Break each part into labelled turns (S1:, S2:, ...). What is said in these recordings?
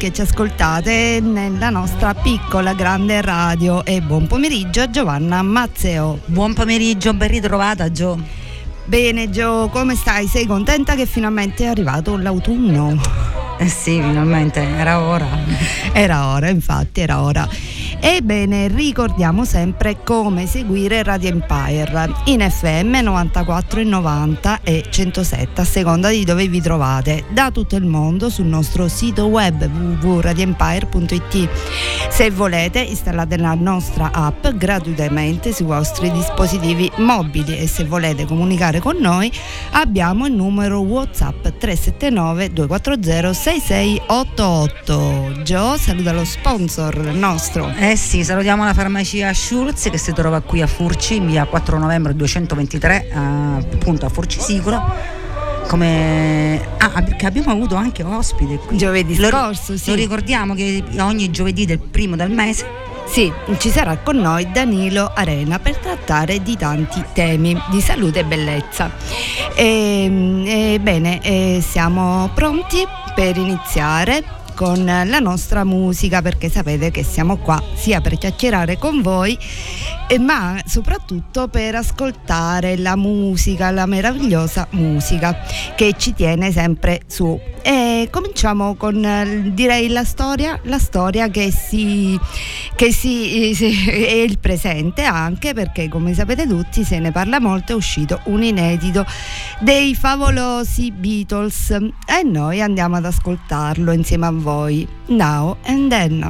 S1: che ci ascoltate nella nostra piccola grande radio e buon pomeriggio a Giovanna Mazzeo.
S2: Buon pomeriggio, ben ritrovata Gio.
S1: Bene Gio, come stai? Sei contenta che finalmente è arrivato l'autunno?
S2: Eh sì, finalmente, era ora.
S1: Era ora, infatti, era ora. Ebbene, ricordiamo sempre come seguire Radio Empire in FM 94 e 90 e 107 a seconda di dove vi trovate da tutto il mondo sul nostro sito web www.radioempire.it. Se volete installate la nostra app gratuitamente sui vostri dispositivi mobili e se volete comunicare con noi abbiamo il numero WhatsApp 379 240 6688. Gio, saluta lo sponsor nostro.
S2: Eh sì, salutiamo la farmacia Schulz che si trova qui a Furci, in via 4 novembre 223, eh, appunto a Furci Sicuro. Come ah, perché abbiamo avuto anche ospite qui.
S1: Giovedì
S2: Lo-
S1: scorso, sì.
S2: Lo ricordiamo che ogni giovedì del primo del mese
S1: Sì, ci sarà con noi Danilo Arena per trattare di tanti temi di salute e bellezza. Ehm, E, bene, eh, siamo pronti per iniziare con la nostra musica perché sapete che siamo qua sia per chiacchierare con voi eh, ma soprattutto per ascoltare la musica, la meravigliosa musica che ci tiene sempre su. E cominciamo con eh, direi la storia, la storia che si che si, si- è il presente anche perché come sapete tutti se ne parla molto è uscito un inedito dei favolosi Beatles e noi andiamo ad ascoltarlo insieme a voi now and then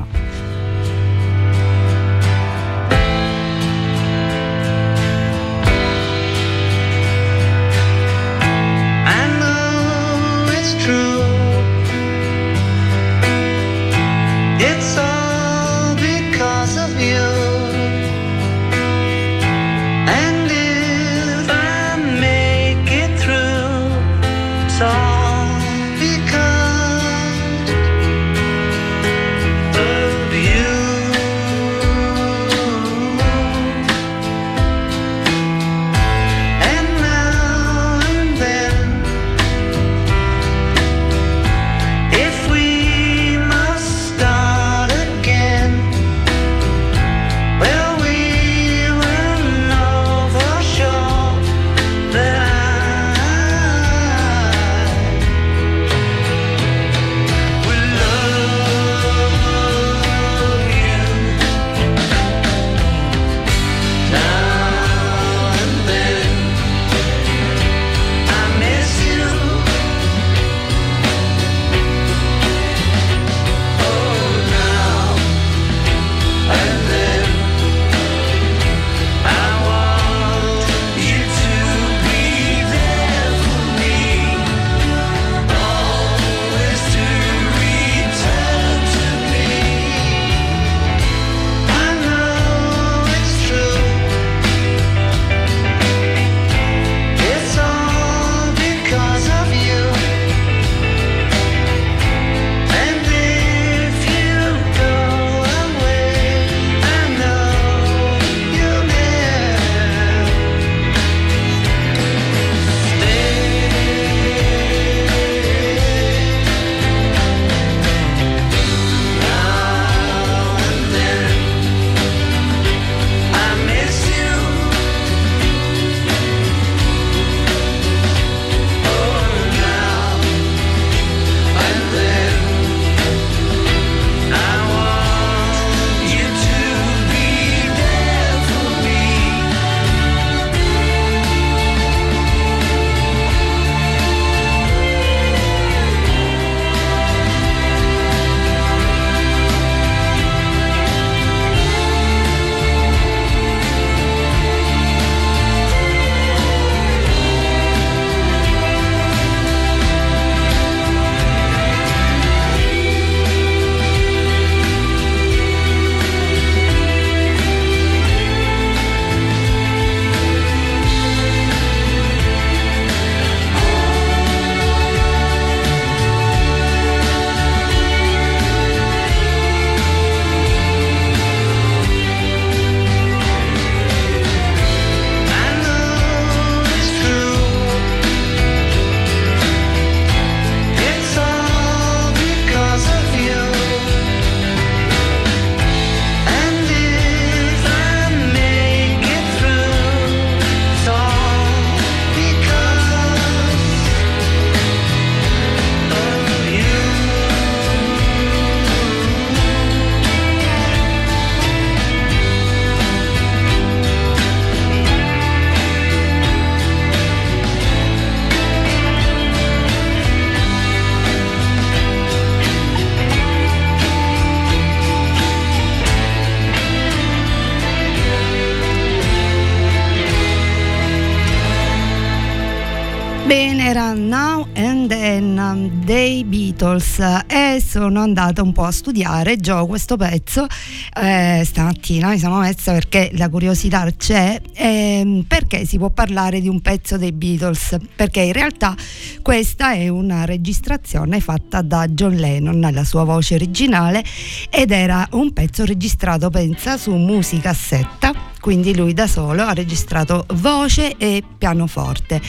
S1: Beatles e sono andata un po' a studiare già questo pezzo eh, stamattina mi sono messa perché la curiosità c'è ehm, perché si può parlare di un pezzo dei Beatles perché in realtà questa è una registrazione fatta da John Lennon la sua voce originale ed era un pezzo registrato pensa su musicassetta quindi lui da solo ha registrato voce e pianoforte.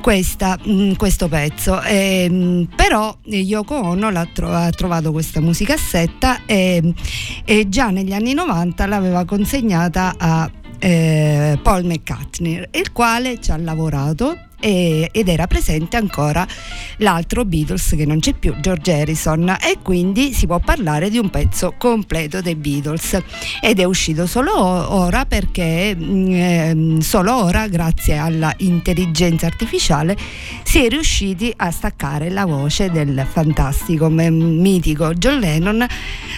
S1: Questa, mh, questo pezzo. Eh, però Yoko Ono l'ha tro- ha trovato questa musicassetta e, e già negli anni 90 l'aveva consegnata a eh, Paul McCartney il quale ci ha lavorato e, ed era presente ancora l'altro Beatles che non c'è più, George Harrison. E quindi si può parlare di un pezzo completo dei Beatles. Ed è uscito solo ora perché eh, solo ora grazie alla intelligenza artificiale si è riusciti a staccare la voce del fantastico mitico John Lennon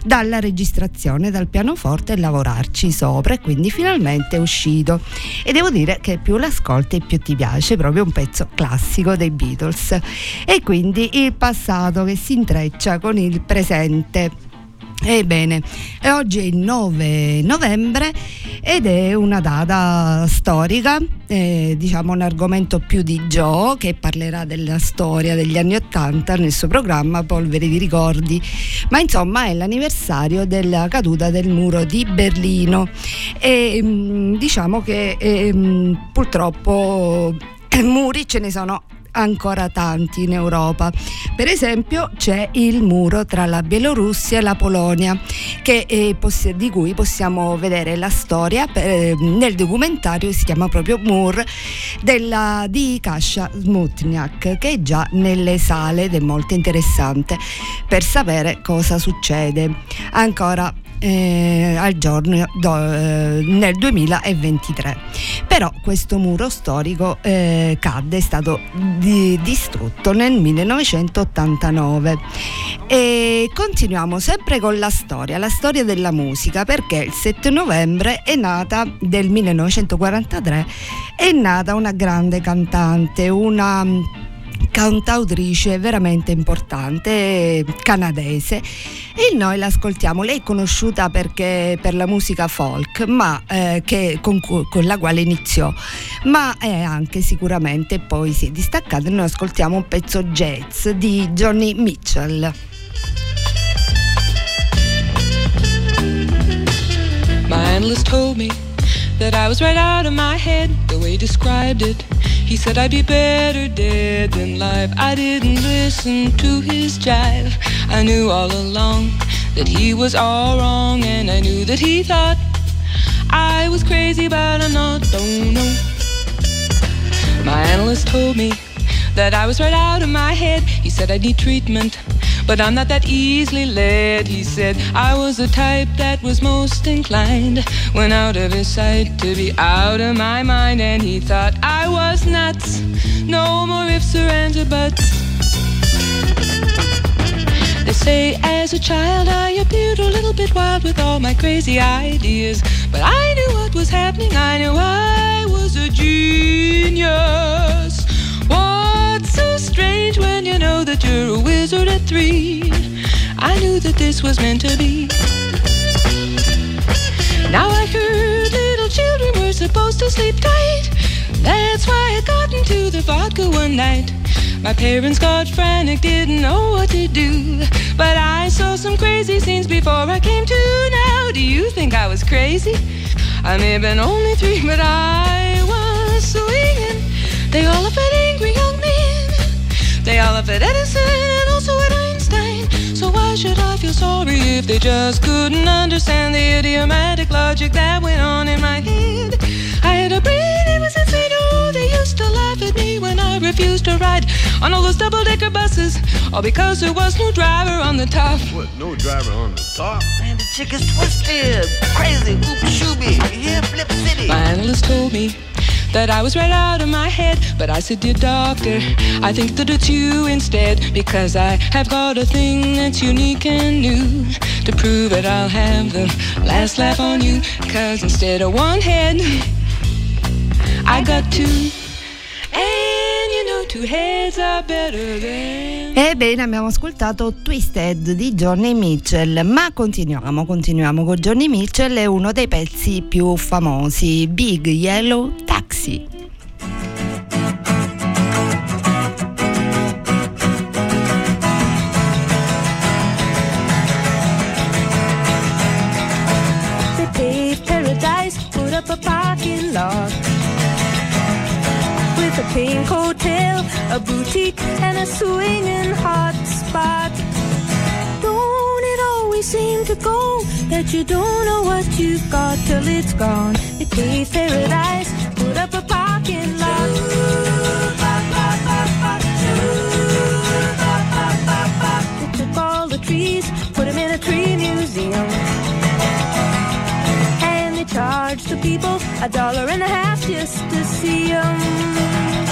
S1: dalla registrazione dal pianoforte e lavorarci sopra. E quindi finalmente è uscito. E devo dire che più l'ascolti più ti piace proprio un pezzo classico dei Beatles. E quindi il passato che si intreccia con il presente. Ebbene, oggi è il 9 novembre ed è una data storica, eh, diciamo un argomento più di Joe che parlerà della storia degli anni Ottanta nel suo programma Polvere di ricordi, ma insomma è l'anniversario della caduta del muro di Berlino. E mm, diciamo che eh, purtroppo muri ce ne sono ancora tanti in Europa. Per esempio c'è il muro tra la Bielorussia e la Polonia che, eh, di cui possiamo vedere la storia eh, nel documentario si chiama proprio Mur della, di Kasia Smutniak che è già nelle sale ed è molto interessante per sapere cosa succede. Ancora eh, al giorno do, eh, nel 2023. Però questo muro storico eh, cadde, è stato di, distrutto nel 1989. E continuiamo sempre con la storia, la storia della musica, perché il 7 novembre è nata del 1943 è nata una grande cantante, una cantautrice veramente importante canadese e noi l'ascoltiamo. Lei è conosciuta perché, per la musica folk, ma, eh, che, con, con, la quale iniziò, ma è anche sicuramente poi si è distaccata. Noi ascoltiamo un pezzo jazz di Johnny Mitchell.
S3: My analyst told me that I was right out of my head the way he described it. He said I'd be better dead than live. I didn't listen to his jive. I knew all along that he was all wrong, and I knew that he thought I was crazy, but I'm not. Oh, Don't know. My analyst told me that I was right out of my head. He said I need treatment, but I'm not that easily led. He said I was the type that was most inclined when out of his sight to be out of my mind. And he thought I was nuts. No more ifs or ands or buts. They say as a child I appeared a little bit wild with all my crazy ideas. But I knew what was happening, I knew I was a genius. What's so strange when you know that you're a wizard at three? I knew that this was meant to be. Now I heard little children were supposed to sleep tight. That's why I got into the vodka one night. My parents got frantic, didn't know what to do. But I saw some crazy scenes before I came to now. Do you think I was crazy? I may have been only three, but I was swinging. They all laugh at angry young men. They all laugh at Edison and also at Einstein. So why should I feel sorry if they just couldn't understand the idiomatic logic that went on in my head? I had a brain, it was insane. Oh, they used to laugh at me when I refused to ride on all those double-decker buses, all because there was no driver on the top.
S4: What, no driver on the top?
S5: Man, the chick is twisted, crazy, whoop shooby, here Flip City.
S3: My analyst told me that I was right out of my head. But I said, Dear doctor, I think that it's you instead. Because I have got a thing that's unique and new. To prove it, I'll have the last laugh on you. Cause instead of one head, I got two.
S1: Ebbene, abbiamo ascoltato Twisted di Johnny Mitchell, ma continuiamo, continuiamo con Johnny Mitchell e uno dei pezzi più famosi, Big Yellow Taxi.
S6: They paved paradise, put up a parking lot. With a pink hotel, a boutique, and a swinging hot spot. Don't it always seem to go that you don't know what you've got till it's gone? They paved paradise, put up a parking lot. They took all the trees, put them in a tree museum. And they charge the people a dollar and a half just to see them.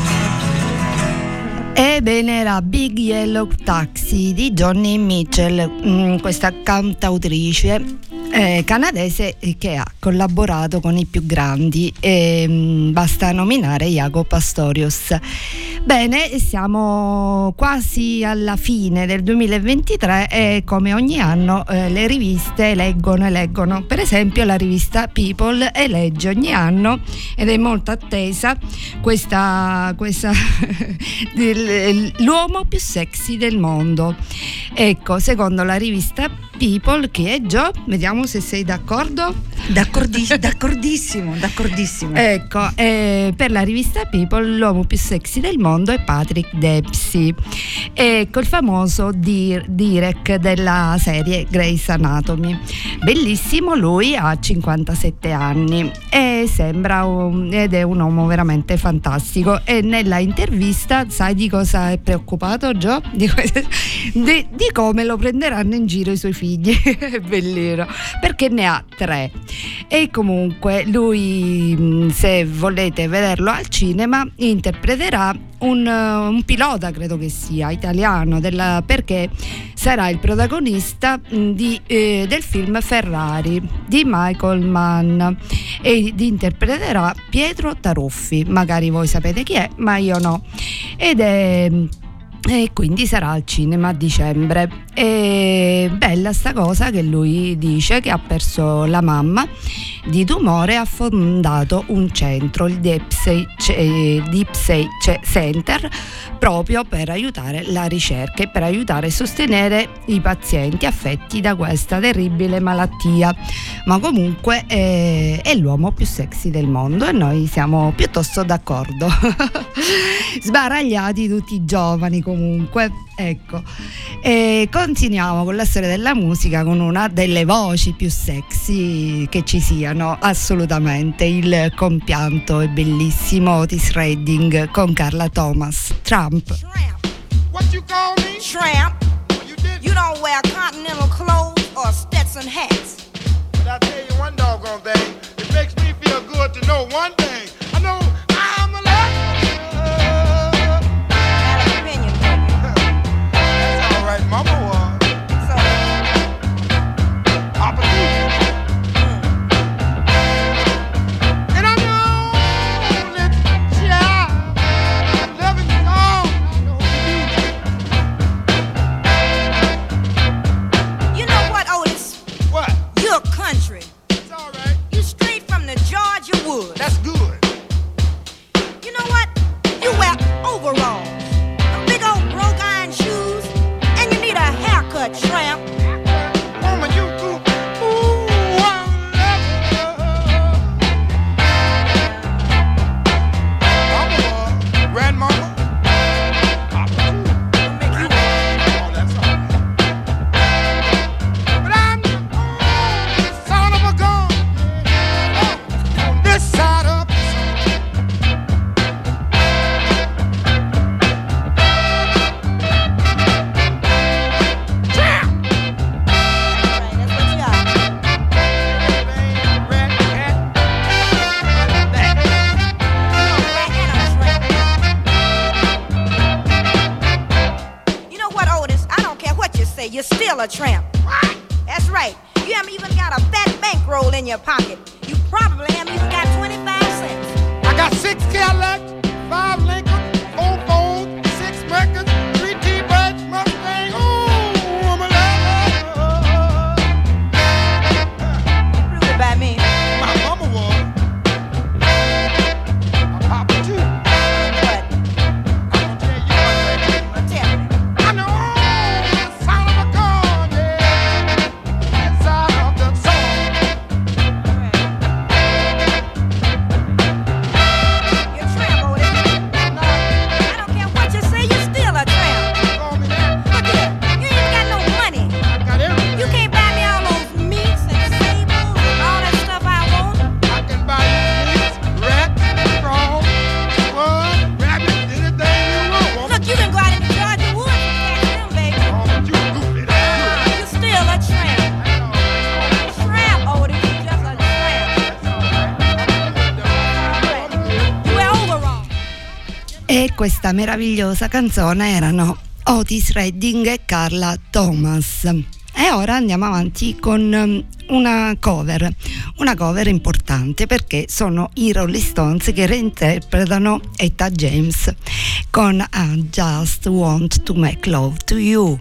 S1: Ebbene era Big Yellow Taxi di Johnny Mitchell, mm, questa cantautrice eh, canadese che ha collaborato con i più grandi e mm, basta nominare Jaco Pastorius. Bene, siamo quasi alla fine del 2023 e come ogni anno eh, le riviste eleggono, eleggono. Per esempio la rivista People elegge ogni anno ed è molto attesa questa, questa del- l'uomo più sexy del mondo. Ecco, secondo la rivista People, che è Gio, vediamo se sei d'accordo.
S2: D'accordi- d'accordissimo, d'accordissimo.
S1: Ecco, eh, per la rivista People l'uomo più sexy del mondo è Patrick Dempsey. Ecco il famoso Dir- Direk della serie Grey's Anatomy. Bellissimo, lui ha 57 anni e sembra un- ed è un uomo veramente fantastico. E nella intervista, sai di cosa è preoccupato Gio? Di- di come lo prenderanno in giro i suoi figli. è bellino, perché ne ha tre. E comunque lui, mh, se volete vederlo al cinema, interpreterà un, eh, un pilota, credo che sia, italiano, della- perché sarà il protagonista mh, di, eh, del film Ferrari di Michael Mann e interpreterà Pietro Taruffi. Magari voi sapete chi è, ma io no. Ed è e quindi sarà al cinema a dicembre. E bella sta cosa che lui dice che ha perso la mamma di tumore e ha fondato un centro, il Dipsey, Ce- Dipsey Ce- Center, proprio per aiutare la ricerca e per aiutare e sostenere i pazienti affetti da questa terribile malattia. Ma comunque eh, è l'uomo più sexy del mondo e noi siamo piuttosto d'accordo. Sbaragliati tutti i giovani comunque. Ecco, e continuiamo con la storia della musica con una delle voci più sexy che ci siano, assolutamente, il compianto e bellissimo Otis Redding con Carla Thomas. Trump.
S7: Tramp.
S4: What you call me?
S7: Tramp.
S4: You.
S7: You don't wear continental clothes or Stetson hats.
S4: But I tell you one doggone thing. It makes me feel good to know one thing.
S7: Georgia wood. That's
S1: good. Questa meravigliosa canzone erano Otis Redding e Carla Thomas. E ora andiamo avanti con um, una cover, una cover importante perché sono i Rolling Stones che reinterpretano Etta James con I Just Want to Make Love to You.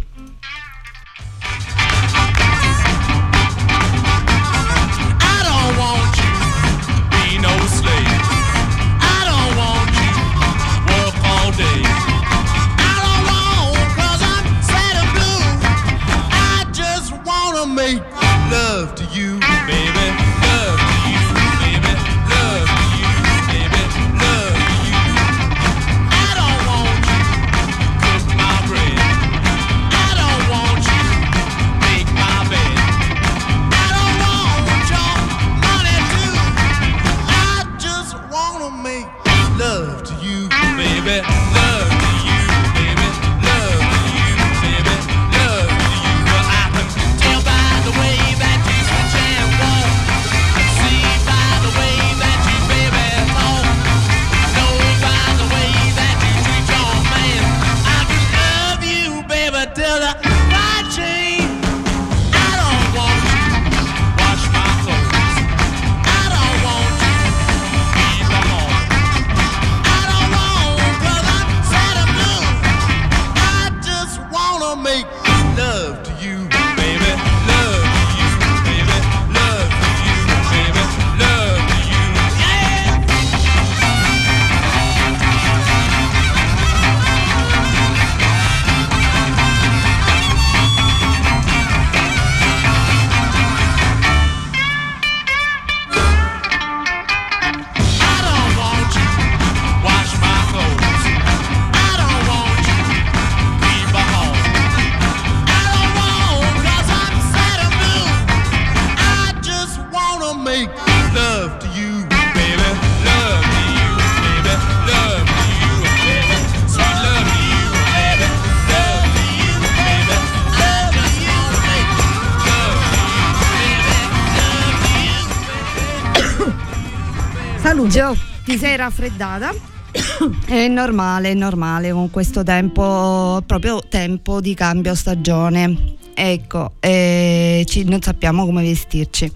S1: Raffreddata? È normale, è normale con questo tempo, proprio tempo di cambio stagione. Ecco, eh, ci- non sappiamo come vestirci.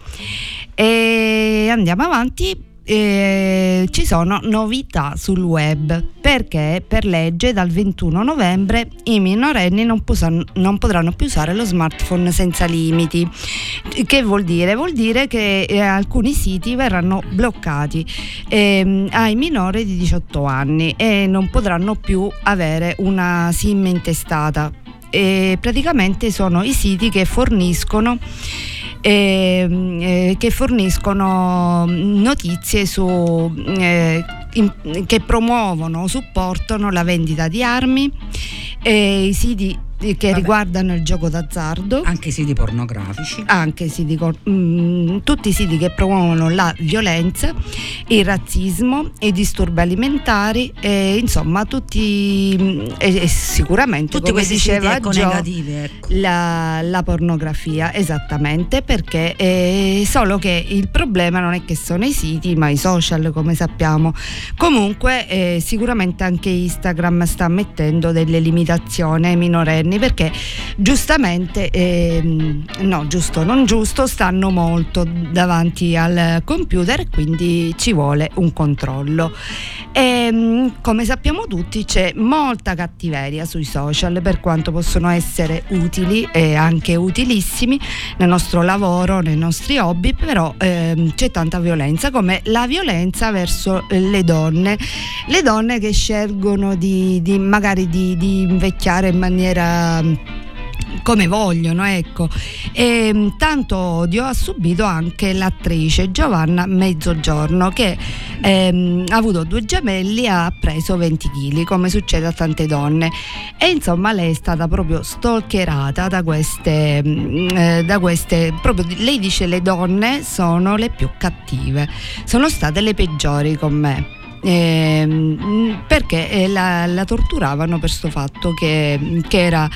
S1: E andiamo avanti. Eh, ci sono novità sul web perché per legge dal 21 novembre i minorenni non, posan- non potranno più usare lo smartphone senza limiti. Che vuol dire? Vuol dire che eh, alcuni siti verranno bloccati ehm, ai minori di 18 anni e non potranno più avere una SIM intestata. E praticamente sono i siti che forniscono eh, che forniscono notizie su eh, in- che promuovono o supportano la vendita di armi i siti che
S2: Vabbè.
S1: riguardano il gioco d'azzardo
S2: Anche i siti pornografici.
S1: anche siti cor- mm, tutti i siti che promuovono la violenza, il razzismo, i disturbi alimentari, e, insomma tutti mm, e, e sicuramente
S2: Tutti
S1: come diceva
S2: ecco,
S1: Gio,
S2: negativi. Ecco.
S1: la, la pornografia esattamente perché eh, solo che il problema non è che sono i siti ma i social come sappiamo comunque eh, sicuramente anche Instagram sta mettendo delle limitazioni ai minorenni anni perché giustamente, ehm, no giusto, non giusto, stanno molto davanti al computer quindi ci vuole un controllo. E, mm, come sappiamo tutti c'è molta cattiveria sui social per quanto possono essere utili e anche utilissimi nel nostro lavoro, nei nostri hobby, però ehm, c'è tanta violenza come la violenza verso eh, le donne, le donne che scelgono di, di- magari di, di invecchiare in maniera come vogliono, ecco. E, mh, tanto odio ha subito anche l'attrice Giovanna Mezzogiorno che ehm, ha avuto due gemelli e ha preso 20 kg, come succede a tante donne. E insomma lei è stata proprio stalkerata da queste, mh, eh, da queste proprio, lei dice le donne sono le più cattive, sono state le peggiori con me. Ehm, perché eh, la, la torturavano per sto fatto che, che era,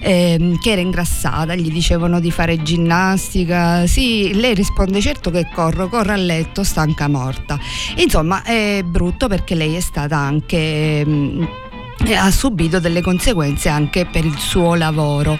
S1: ehm, che era ingrassata, gli dicevano di fare ginnastica. Sì, lei risponde certo che corro, corro a letto, stanca morta. Insomma, è brutto perché lei è stata anche. e ha subito delle conseguenze anche per il suo lavoro,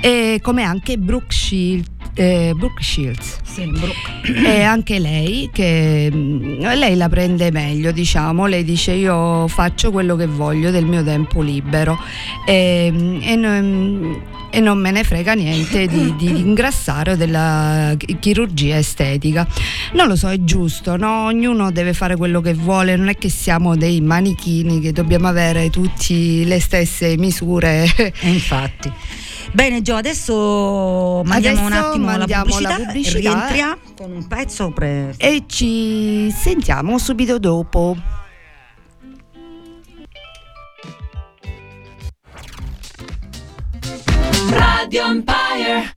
S1: e come anche Brooke Shields. Eh, Brooke Shields
S2: Sì, Brooke.
S1: e anche lei che mm, lei la prende meglio diciamo lei dice io faccio quello che voglio del mio tempo libero e, mm, e non, e non me ne frega niente di, di ingrassare o della chi- chirurgia estetica non lo so è giusto no? ognuno deve fare quello che vuole non è che siamo dei manichini che dobbiamo avere tutti le stesse misure
S2: infatti. Bene Gio, adesso mandiamo un
S1: Adesso
S2: attimo
S1: mandiamo
S2: la pubblicità,
S1: la pubblicità.
S2: rientriamo con un pezzo pre-
S1: e ci sentiamo subito dopo
S8: Radio Empire.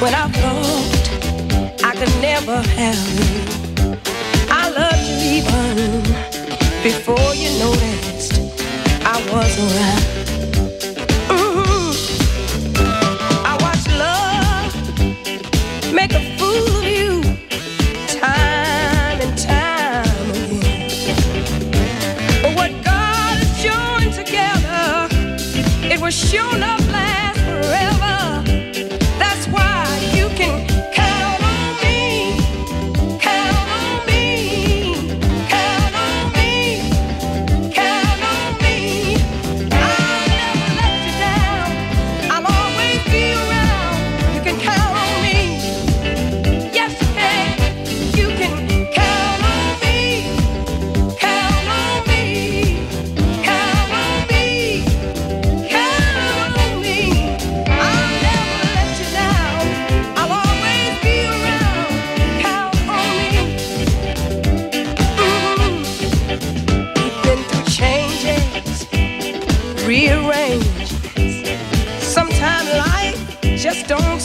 S9: When I thought I could never have you. I loved you even before you noticed I was around. Mhm. I watched love make a fool of you time and time again. But what God has joined together, it will sure not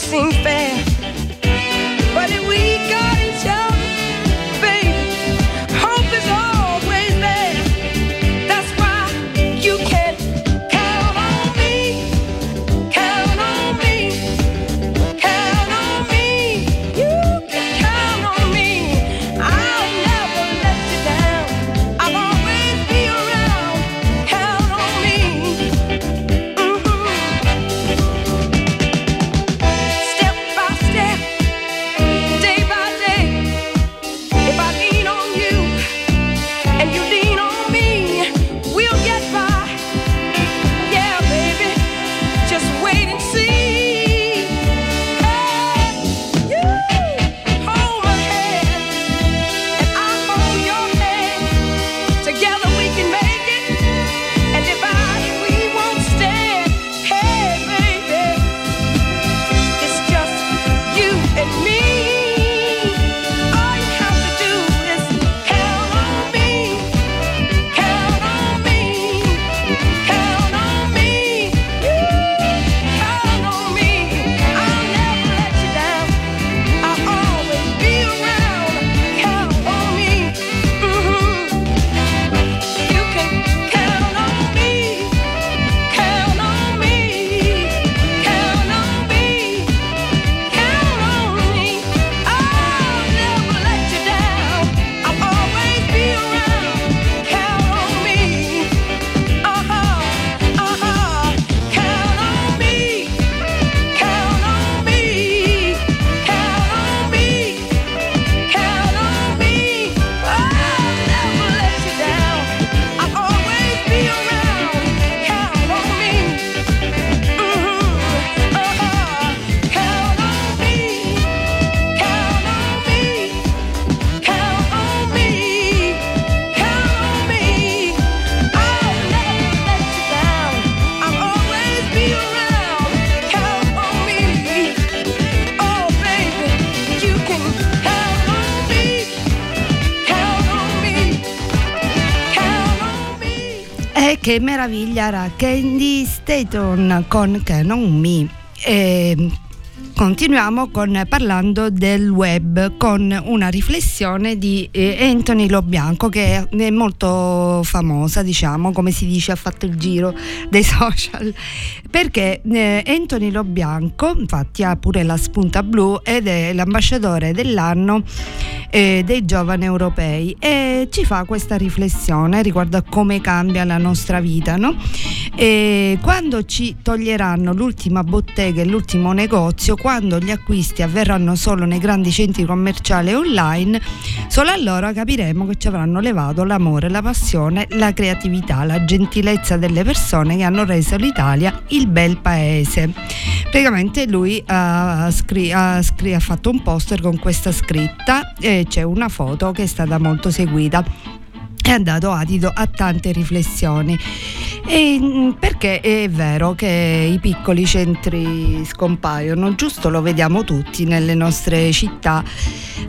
S9: just
S1: che meraviglia era Candy Staton con Canon Me. E continuiamo con, parlando del web con una riflessione di eh, Anthony Lobianco che è molto famosa, diciamo, come si dice, ha fatto il giro dei social. Perché eh, Anthony Lobianco, infatti, ha pure la spunta blu ed è l'ambasciatore dell'anno eh, dei giovani europei e ci fa questa riflessione riguardo a come cambia la nostra vita. No? Quando ci toglieranno l'ultima bottega e l'ultimo negozio, quando gli acquisti avverranno solo nei grandi centri commerciali e online, solo allora capiremo che ci avranno levato l'amore, la passione, la creatività, la gentilezza delle persone che hanno reso l'Italia il bel paese. Praticamente lui ha, scri- ha scri- ha fatto un poster con questa scritta e c'è una foto che è stata molto seguita è andato adito a tante riflessioni. E, mm, perché è vero che i piccoli centri scompaiono, giusto lo vediamo tutti nelle nostre città,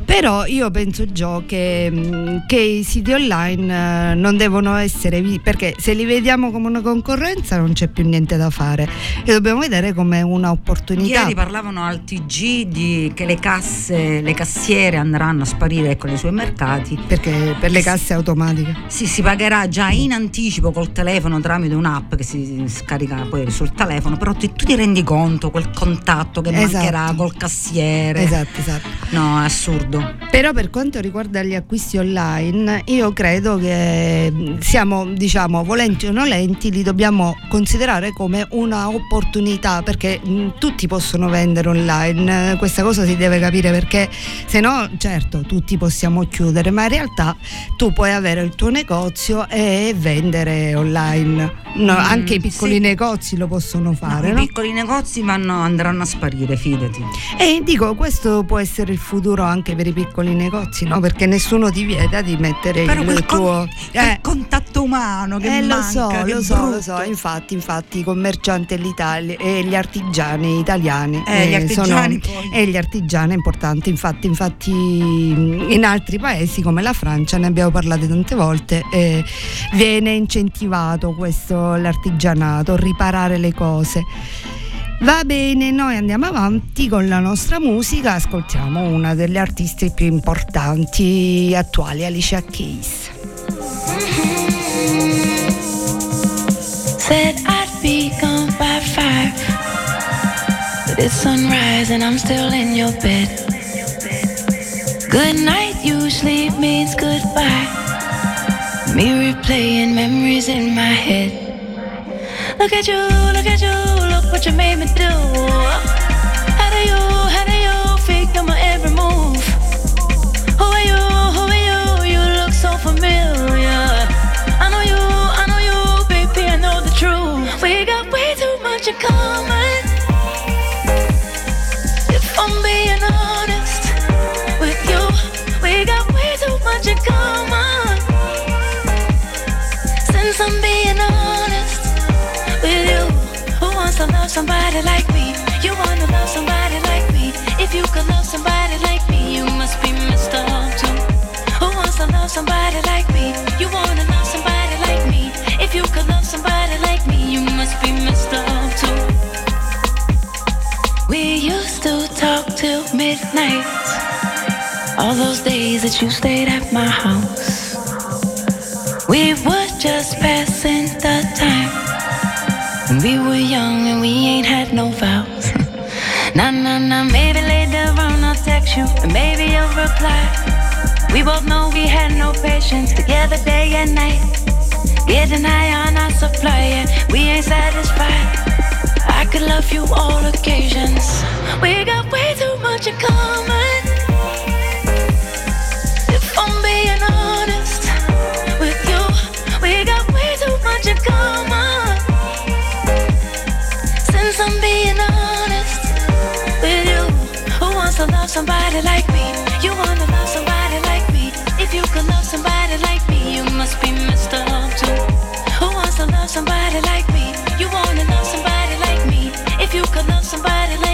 S1: però io penso Gio che, mm, che i siti online eh, non devono essere perché se li vediamo come una concorrenza non c'è più niente da fare e dobbiamo vedere come un'opportunità.
S2: Ieri parlavano al TG di che le casse, le cassiere andranno a sparire ecco, nei supermercati.
S1: Perché per le casse automatiche.
S2: Sì, si pagherà già in anticipo col telefono tramite un'app che si scarica poi sul telefono, però tu, tu ti rendi conto quel contatto che
S1: Esatto.
S2: mancherà col cassiere.
S1: Esatto, esatto.
S2: No, è assurdo.
S1: Però per quanto riguarda gli acquisti online, io credo che mh, siamo, diciamo, volenti o nolenti, li dobbiamo considerare come una opportunità perché mh, tutti possono vendere online, Eh, questa cosa si deve capire perché se no, certo, tutti possiamo chiudere, ma in realtà tu puoi avere il tuo negozio e vendere online. No,
S2: Mm,
S1: anche i piccoli
S2: sì.
S1: negozi lo possono fare,
S2: I
S1: no?
S2: piccoli negozi vanno- andranno a sparire, fidati.
S1: E dico, questo può essere il futuro anche per i piccoli negozi, no? Perché nessuno ti vieta di mettere
S2: Però
S1: il
S2: quel, con-
S1: tuo.
S2: quel contatto umano che
S1: eh, lo
S2: manca,
S1: so,
S2: che
S1: lo so, lo so, infatti, infatti i commercianti e l'Italia e gli artigiani italiani
S2: Eh, gli
S1: eh,
S2: artigiani
S1: sono, e gli artigiani è importante, infatti, infatti mh, in altri paesi come la Francia, ne abbiamo parlato tante volte, eh, viene incentivato questo l'artigianato, riparare le cose. Va bene, noi andiamo avanti con la nostra musica, ascoltiamo una delle artiste più importanti attuali, Alicia Keys.
S3: Said I'd be gone by five. But it's sunrise and I'm still in your bed. Good night usually means goodbye. Me replaying memories in my head. Look at you, look at you, look what you made me do. How do you, how do you figure my every move? Who are you, who are you? You look so familiar. I know you, I know you, baby, I know the truth. We got way too much in common. If I'm being honest with you, we got way too much in common. Since I'm love somebody like me? You wanna love somebody like me? If you could love somebody like me, you must be messed up too. Who wants to love somebody like me? You wanna love somebody like me? If you could love somebody like me, you must be messed up too. We used to talk till midnight. All those days that you stayed at my house. We were just passing the time. When we were young and we ain't had no vows. nah, nah, nah, maybe later on I'll text you, and maybe you'll reply. We both know we had no patience together day and night. Getting high on our supply, and we ain't satisfied. I could love you all occasions. We got way too much in common. If I'm being honest with you, we got way too much in common. To love somebody like me? You wanna love somebody like me? If you could love somebody like me, you must be messed up too. Who wants to love somebody like me? You wanna love somebody like me? If you could love somebody like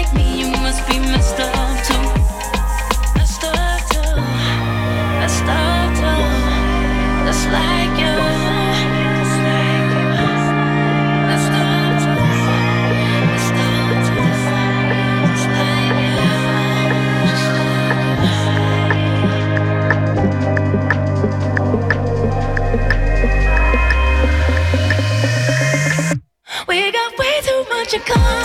S3: you come?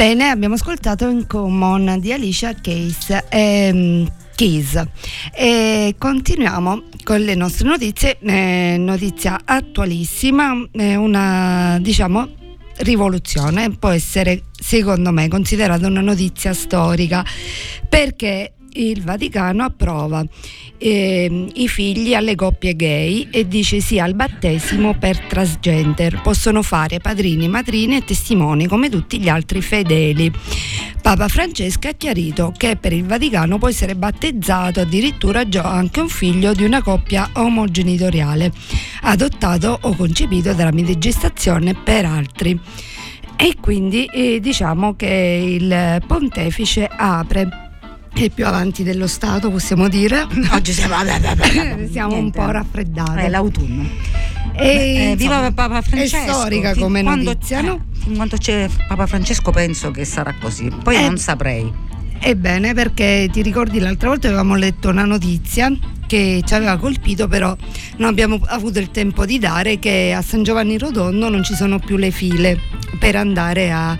S1: Bene, abbiamo ascoltato In Common di Alicia Keys. ehm. E continuiamo con le nostre notizie. eh, notizia attualissima, eh, una diciamo rivoluzione, può essere secondo me considerata una notizia storica perché il Vaticano approva ehm, i figli alle coppie gay e dice sì al battesimo per transgender. Possono fare padrini, madrine e testimoni come tutti gli altri fedeli. Papa Francesco ha chiarito che per il Vaticano può essere battezzato addirittura già anche un figlio di una coppia omogenitoriale, adottato o concepito tramite gestazione per altri. E quindi eh, diciamo che il pontefice apre è più avanti dello Stato, possiamo dire.
S2: Oggi siamo,
S1: Siamo un po' raffreddati.
S2: È l'autunno.
S1: E,
S2: eh, viva
S1: insomma,
S2: Papa Francesco.
S1: È storica come
S2: quando-
S1: notizia, no?
S2: eh, quando c'è Papa Francesco penso che sarà così. Poi
S1: Eh,
S2: non saprei.
S1: Ebbene, perché ti ricordi l'altra volta avevamo letto una notizia che ci aveva colpito, però non abbiamo avuto il tempo di dare che a San Giovanni Rotondo non ci sono più le file per andare a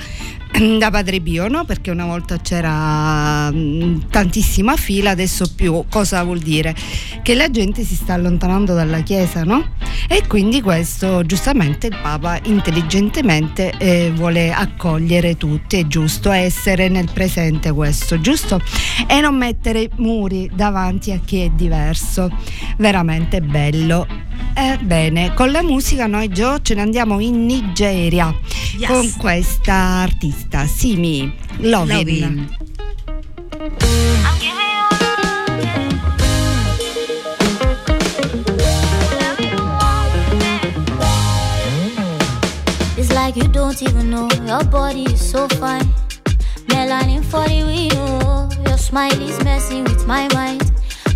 S1: da Padre Pio, no? Perché una volta c'era mm, tantissima fila, adesso più. Cosa vuol dire? Che la gente si sta allontanando dalla chiesa, no? E quindi questo giustamente il Papa intelligentemente eh, vuole accogliere tutti, è giusto essere nel presente questo, giusto? E non mettere muri davanti a chi è diverso, veramente bello. Ebbene, con la musica noi Gio ce ne andiamo in Nigeria
S2: Yes.
S1: con questa artista, Simi Lovin.
S2: Lovin.
S10: It's like you don't even know your body is so fine. Melanin for the window. Your smile is messing with my mind.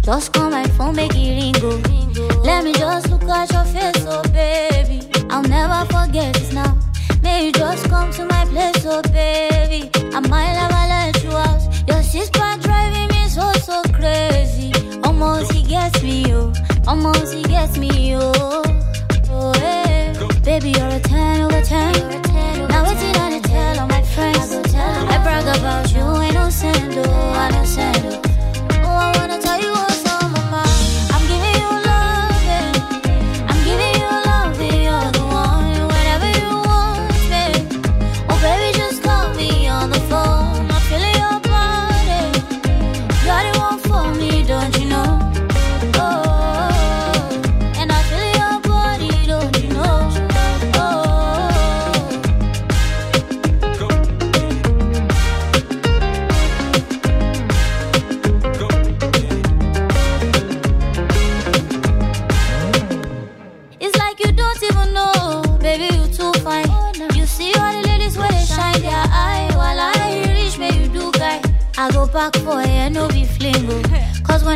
S10: Just call my phone, make it ring go. Let me just look at your face, oh baby. I'll never forget this now. May you just come to my place, oh baby. I might never let you out. Your sister driving me so so crazy. Almost he gets me, oh. Almost he gets me, oh. Oh, hey. Baby, you're a 10 over 10. Now it's in the tell all my friends. I brag about you, ain't no sando, oh, I no sando. Oh, I wanna tell you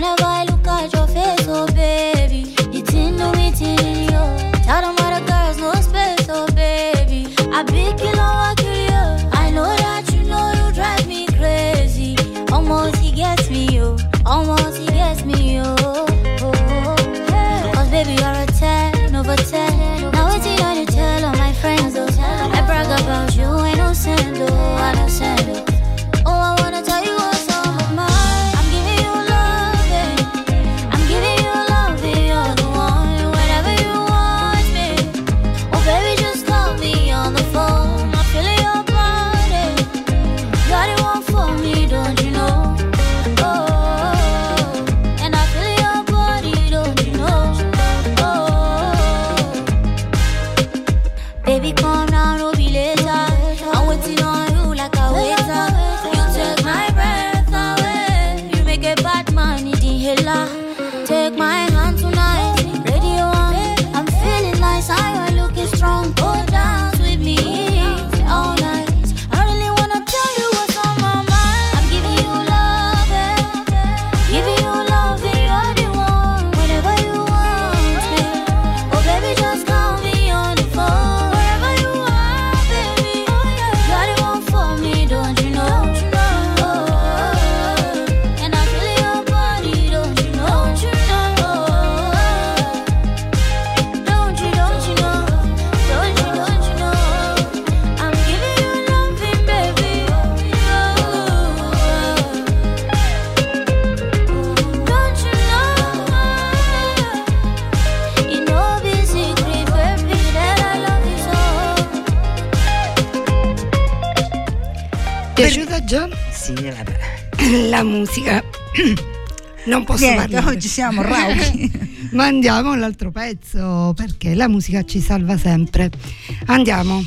S10: wanna
S11: John.
S2: Sì, vabbè.
S11: La musica. Non posso
S2: Niente,
S11: parlare.
S2: oggi siamo rauchi.
S11: Ma andiamo all'altro pezzo perché la musica ci salva sempre. Andiamo.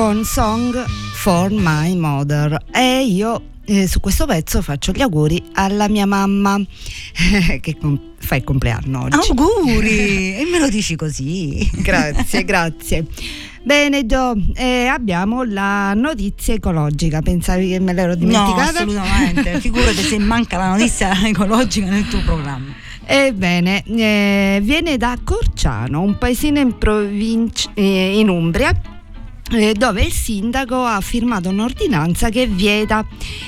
S1: Con Song for My Mother e io eh, su questo pezzo faccio gli auguri alla mia mamma che com- fa il compleanno oggi.
S2: Auguri! e me lo dici così.
S1: Grazie, grazie. Bene Gio, eh, abbiamo la notizia ecologica, pensavi che me l'ero
S2: No,
S1: dimenticata?
S2: assolutamente. Figurati se manca la notizia ecologica nel tuo programma.
S1: Ebbene, eh, viene da Corciano, un paesino in, provincia, eh, in Umbria. Eh, dove il sindaco ha firmato un'ordinanza che vieta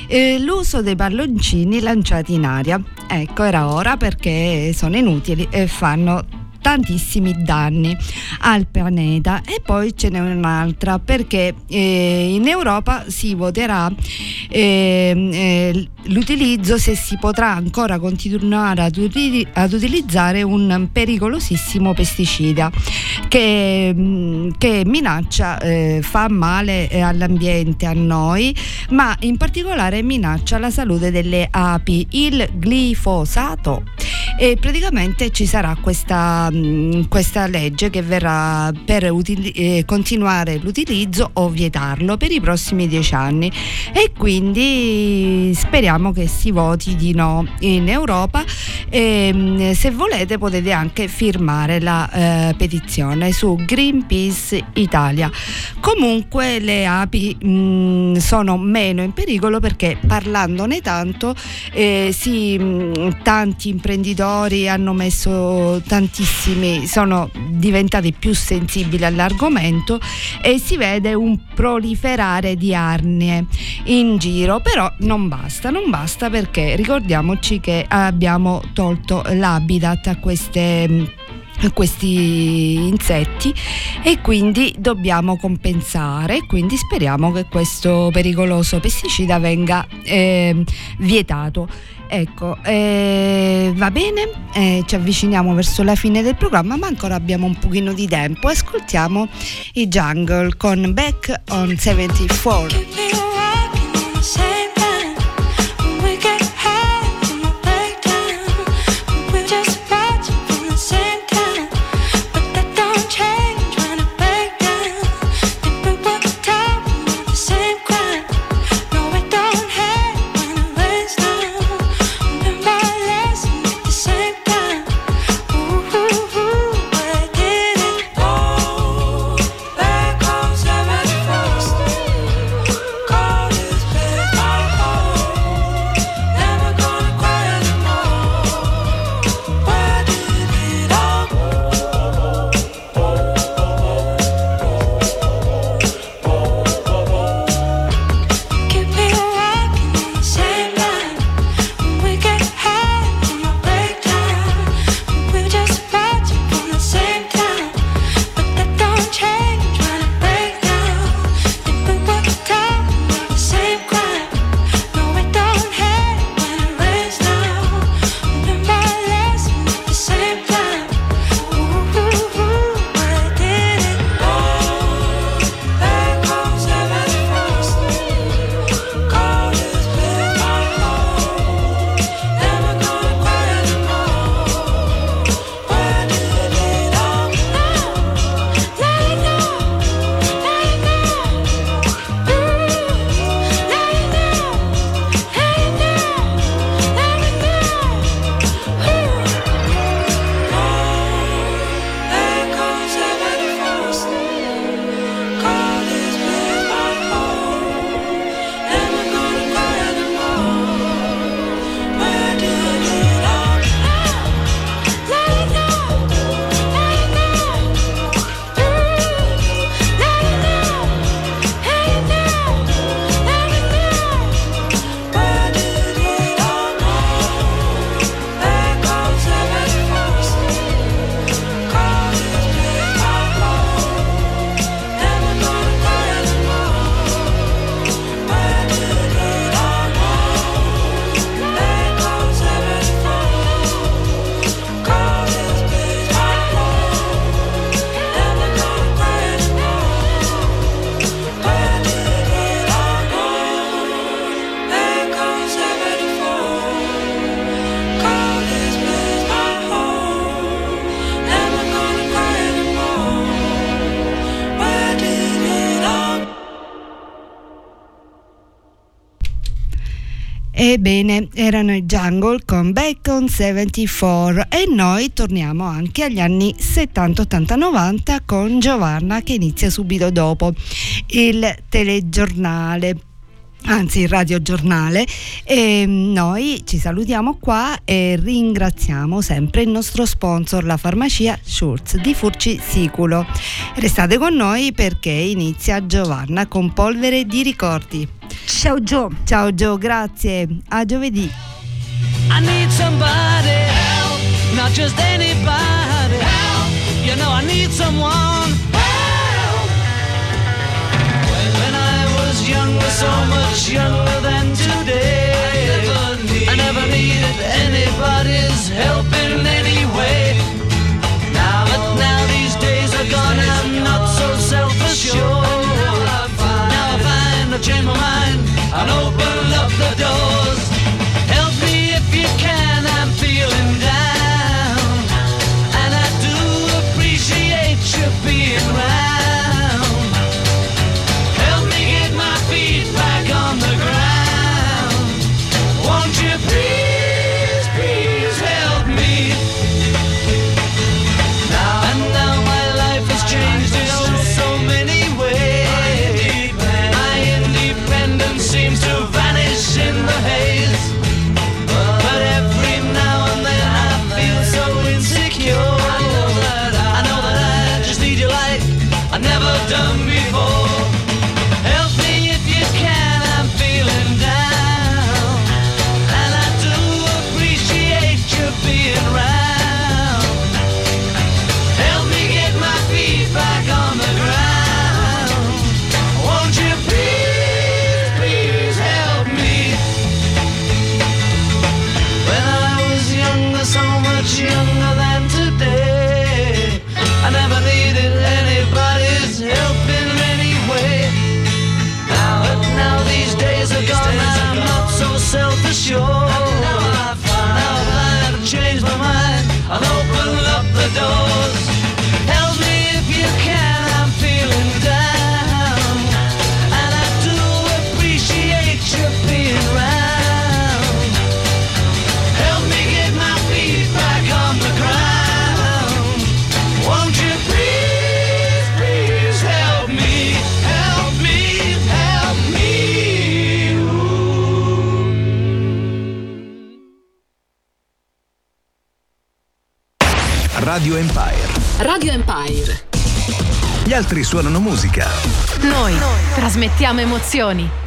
S1: eh, l'uso dei palloncini lanciati in aria. Ecco, era ora perché sono inutili e fanno tantissimi danni al pianeta e poi ce n'è un'altra perché eh, in Europa si voterà ehm, eh, l'utilizzo se si potrà ancora continuare ad, utili- ad utilizzare un pericolosissimo pesticida che, mm, che minaccia, eh, fa male eh, all'ambiente, a noi, ma in particolare minaccia la salute delle api, il glifosato. E praticamente ci sarà questa, mh, questa legge che verrà per utili- eh, continuare l'utilizzo o vietarlo per i prossimi dieci anni e quindi speriamo che si voti di no in Europa e mh, se volete potete anche firmare la eh, petizione su Greenpeace Italia. Comunque le api mh, sono meno in pericolo perché parlandone tanto eh, sì, mh, tanti imprenditori hanno messo tantissimi, sono diventati più sensibili all'argomento e si vede un proliferare di arnie in giro, però non basta, non basta perché ricordiamoci che abbiamo tolto l'habitat a queste questi insetti e quindi dobbiamo compensare. Quindi speriamo che questo pericoloso pesticida venga eh, vietato ecco eh, va bene? Eh, ci avviciniamo verso la fine del programma ma ancora abbiamo un pochino di tempo. Ascoltiamo i jungle con Back on 74 Ebbene, erano i Jungle con Bacon 74 e noi torniamo anche agli anni 70, 80, 90 con Giovanna che inizia subito dopo il telegiornale anzi il radiogiornale e noi ci salutiamo qua e ringraziamo sempre il nostro sponsor la farmacia Schultz di Furci Siculo. Restate con noi perché inizia Giovanna con polvere di ricordi.
S2: Ciao Gio.
S1: Ciao Gio grazie. A giovedì.
S12: I need somebody help, not just anybody help. You know I need someone so much younger than today, I never needed anybody's help in any way. Now, but now these days are gone, I'm not so self-assured. Now I find I've changed my mind and open
S13: suonano musica.
S8: Noi trasmettiamo emozioni.